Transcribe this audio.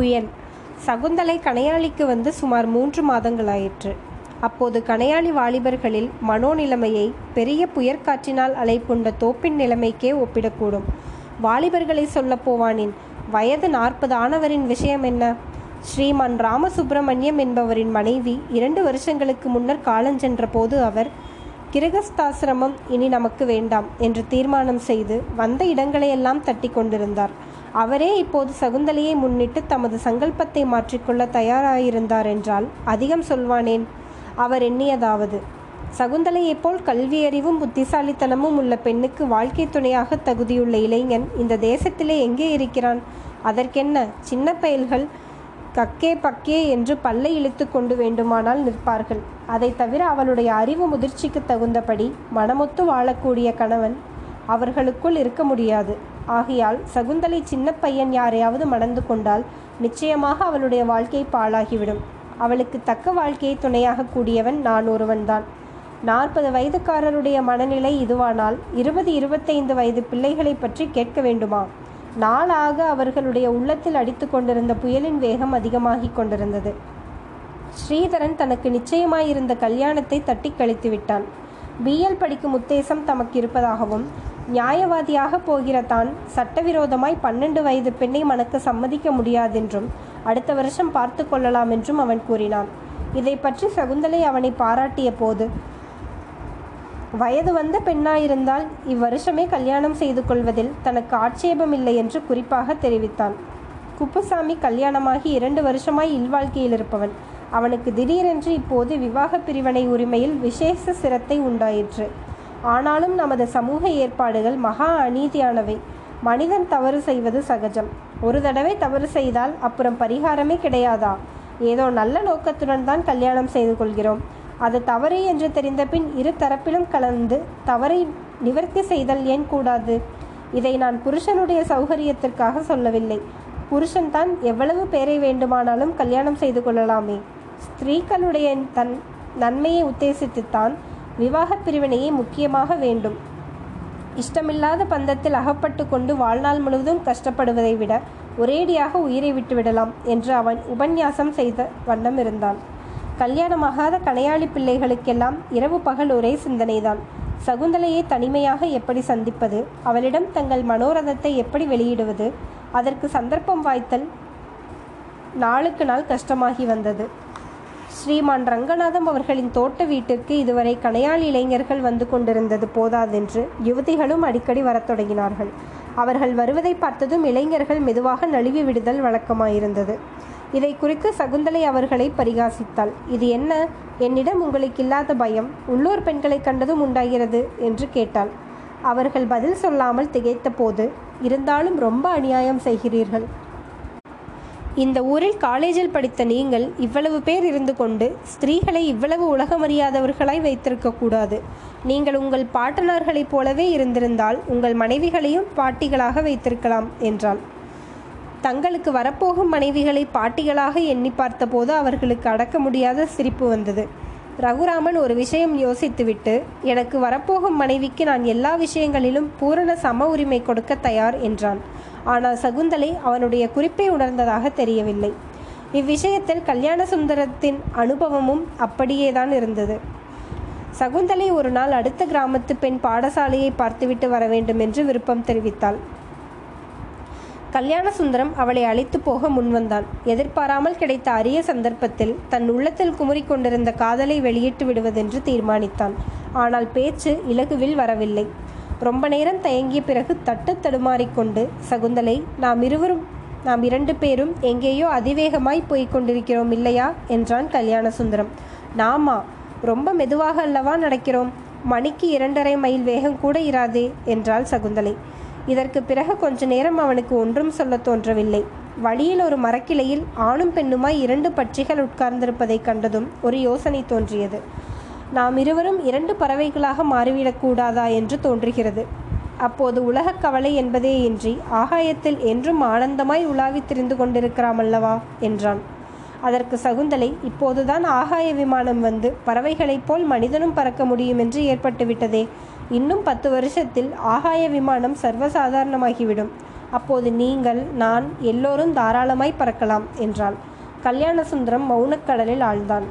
புயல். சகுந்தலை கணையாளிக்கு வந்து சுமார் மூன்று மாதங்களாயிற்று. அப்போது கணையாளி வாலிபர்களில் மனோநிலைமையை பெரிய புயற்காற்றினால் அலைப்புண்ட தோப்பின் நிலைமைக்கே ஒப்பிடக்கூடும். வாலிபர்களை சொல்லப் போவானின் வயது நாற்பது ஆனவரின் விஷயம் என்ன? ஸ்ரீமான் ராமசுப்பிரமணியம் என்பவரின் மனைவி இரண்டு வருஷங்களுக்கு முன்னர் காலஞ்சென்ற போது அவர் கிரகஸ்தாசிரமம் இனி நமக்கு வேண்டாம் என்று தீர்மானம் செய்து வந்த இடங்களையெல்லாம் தட்டி கொண்டிருந்தார். அவரே இப்போது சகுந்தலையை முன்னிட்டு தமது சங்கல்பத்தை மாற்றிக்கொள்ள தயாராயிருந்தார் என்றால் அதிகம் சொல்வானேன். அவர் எண்ணியதாவது சகுந்தலையைப் போல் கல்வியறிவும் புத்திசாலித்தனமும் உள்ள பெண்ணுக்கு வாழ்க்கை துணையாக தகுதியுள்ள இளைஞன் இந்த தேசத்திலே எங்கே இருக்கிறான்? அதற்கென்ன? சின்ன பயல்கள் கக்கே பக்கே என்று பல்லை இழுத்து கொண்டு வேண்டுமானால் நிற்பார்கள். அதை தவிர அவளுடைய அறிவு முதிர்ச்சிக்கு தகுந்தபடி மனமொத்து வாழக்கூடிய கணவன் அவர்களுக்குள் இருக்க முடியாது. ஆகையால் சகுந்தலை சின்ன பையன் யாரையாவது மணந்து கொண்டால் நிச்சயமாக அவளுடைய வாழ்க்கை பாழாகிவிடும். அவளுக்கு தக்க வாழ்க்கையை துணையாக கூடியவன் நான் ஒருவன்தான். நாற்பது வயதுக்காரருடைய மனநிலை இதுவானால் இருபது இருபத்தைந்து வயது பிள்ளைகளை பற்றி கேட்க வேண்டுமா? நாளாக அவர்களுடைய உள்ளத்தில் அடித்து கொண்டிருந்த புயலின் வேகம் அதிகமாகிக் கொண்டிருந்தது. ஸ்ரீதரன் தனக்கு நிச்சயமாயிருந்த கல்யாணத்தை தட்டி கழித்து விட்டான் பிஎல் படிக்கும் உத்தேசம் தமக்கு இருப்பதாகவும் நியாயவாதியாக போகிற தான் சட்டவிரோதமாய் பன்னெண்டு வயது பெண்ணை மனக்கு சம்மதிக்க முடியாதென்றும் அடுத்த வருஷம் பார்த்து கொள்ளலாம் என்றும் அவன் கூறினான். இதை பற்றி சகுந்தலை அவனை பாராட்டிய போது வயது வந்த பெண்ணாயிருந்தால் இவ்வருஷமே கல்யாணம் செய்து கொள்வதில் தனக்கு ஆட்சேபமில்லை என்று குறிப்பாக தெரிவித்தான். குப்புசாமி கல்யாணமாகி இரண்டு வருஷமாய் இல்வாழ்க்கையில் இருப்பவன். அவனுக்கு திடீரென்று இப்போது விவாக பிரிவினை உரிமையில் விசேஷ சிரத்தை உண்டாயிற்று. ஆனாலும் நமது சமூக ஏற்பாடுகள் மகா அநீதியானவை. மனிதன் தவறு செய்வது சகஜம். ஒரு தடவை தவறு செய்தால் அப்புறம் பரிகாரமே கிடையாதா? ஏதோ நல்ல நோக்கத்துடன் தான் கல்யாணம் செய்து கொள்கிறோம். அது தவறு என்று தெரிந்தபின் இரு தரப்பிலும் கலந்து தவறை நிவர்த்தி செய்தல் ஏன் கூடாது? இதை நான் புருஷனுடைய சௌகரியத்திற்காக சொல்லவில்லை. புருஷன் தான் எவ்வளவு பேரை வேண்டுமானாலும் கல்யாணம் செய்து கொள்ளலாமே. ஸ்திரீகளுடைய தன் நன்மையை உத்தேசித்துத்தான் விவாக பிரிவினையே முக்கியமாக வேண்டும். இஷ்டமில்லாத பந்தத்தில் அகப்பட்டு கொண்டு வாழ்நாள் முழுவதும் கஷ்டப்படுவதை விட ஒரேடியாக உயிரை விட்டுவிடலாம் என்று அவன் உபன்யாசம் செய்த வண்ணம் இருந்தான். கல்யாணமாகாத கணையாளி பிள்ளைகளுக்கெல்லாம் இரவு பகல் ஒரே சிந்தனைதான். சகுந்தலையை தனிமையாக எப்படி சந்திப்பது? அவளிடம் தங்கள் மனோரதத்தை எப்படி வெளியிடுவது? அதற்கு சந்தர்ப்பம் வாய்த்தல் நாளுக்கு நாள் கஷ்டமாகி வந்தது. ஸ்ரீமான் ரங்கநாதம் அவர்களின் தோட்ட வீட்டிற்கு இதுவரை கணையால் இளைஞர்கள் வந்து கொண்டிருந்தது போதாதென்று யுவதிகளும் அடிக்கடி வரத் தொடங்கினார்கள். அவர்கள் வருவதை பார்த்ததும் இளைஞர்கள் மெதுவாக நழுவி விடுதல் வழக்கமாயிருந்தது. இதை குறித்து சகுந்தலை அவர்களை பரிகாசித்தாள். இது என்ன? என்னிடம் உங்களுக்கு இல்லாத பயம். உள்ளூர் பெண்களை கண்டதும் உண்டாகிறது என்று கேட்டாள். அவர்கள் பதில் சொல்லாமல் திகைத்த போது இருந்தாலும் ரொம்ப அநியாயம் செய்கிறீர்கள். இந்த ஊரில் காலேஜில் படித்த நீங்கள் இவ்வளவு பேர் இருந்து கொண்டு ஸ்திரீகளை இவ்வளவு உலகமறியாதவர்களாய் வைத்திருக்க கூடாது. நீங்கள் உங்கள் பாட்டனார்களைப் போலவே இருந்திருந்தால் உங்கள் மனைவிகளையும் பாட்டிகளாக வைத்திருக்கலாம் என்றாள். தங்களுக்கு வரப்போகும் மனைவிகளை பாட்டிகளாக எண்ணி பார்த்தபோது அவர்களுக்கு அடக்க முடியாத சிரிப்பு வந்தது. ரகுராமன் ஒரு விஷயம் யோசித்துவிட்டு எனக்கு வரப்போகும் மனைவிக்கு நான் எல்லா விஷயங்களிலும் பூரண சம உரிமை கொடுக்க தயார் என்றான். ஆனால் சகுந்தலை அவனுடைய குறிப்பை உணர்ந்ததாக தெரியவில்லை. இவ்விஷயத்தில் கல்யாண சுந்தரத்தின் அனுபவமும் அப்படியேதான் இருந்தது. சகுந்தலை ஒரு நாள் அடுத்த கிராமத்து பெண் பாடசாலையை பார்த்துவிட்டு வர வேண்டும் என்று விருப்பம் தெரிவித்தாள். கல்யாண சுந்தரம் அவளை அழைத்து போக முன்வந்தான். எதிர்பாராமல் கிடைத்த அரிய சந்தர்ப்பத்தில் தன் உள்ளத்தில் குமுறி கொண்டிருந்த காதலை வெளியிட்டு விடுவதென்று தீர்மானித்தான். ஆனால் பேச்சு இலகுவில் வரவில்லை. ரொம்ப நேரம் தயங்கிய பிறகு தட்டு தடுமாறிக்கொண்டு சகுந்தலை நாம் இருவரும் நாம் இரண்டு பேரும் எங்கேயோ அதிவேகமாய் போய்க் கொண்டிருக்கிறோம் இல்லையா? என்றான் கல்யாண சுந்தரம். நாமா ரொம்ப மெதுவாக அல்லவா நடக்கிறோம்? மணிக்கு இரண்டரை மைல் வேகம் கூட இராதே என்றாள் சகுந்தலை. இதற்கு பிறகு கொஞ்ச நேரம் அவனுக்கு ஒன்றும் சொல்ல தோன்றவில்லை. வழியில் ஒரு மரக்கிளையில் ஆணும் பெண்ணுமாய் இரண்டு பட்சிகள் உட்கார்ந்திருப்பதைக் கண்டதும் ஒரு யோசனை தோன்றியது. நாம் இருவரும் இரண்டு பறவைகளாக மாறிவிடக்கூடாதா என்று தோன்றுகிறது. அப்போது உலகக் கவலை என்பதே இன்றி ஆகாயத்தில் என்றும் ஆனந்தமாய் உலாவித் திரிந்து கொண்டிருக்கிறாமல்லவா? என்றான். அதற்கு சகுந்தலை இப்போதுதான் ஆகாய விமானம் வந்து பறவைகளைப் போல் மனிதனும் பறக்க முடியும் என்று ஏற்பட்டுவிட்டதே. இன்னும் பத்து வருஷத்தில் ஆகாய விமானம் சர்வசாதாரணமாகிவிடும். அப்போது நீங்கள் நான் எல்லோரும் தாராளமாய் பறக்கலாம் என்றாள். கல்யாண சுந்தரம் மௌனக்கடலில் ஆழ்ந்தான்.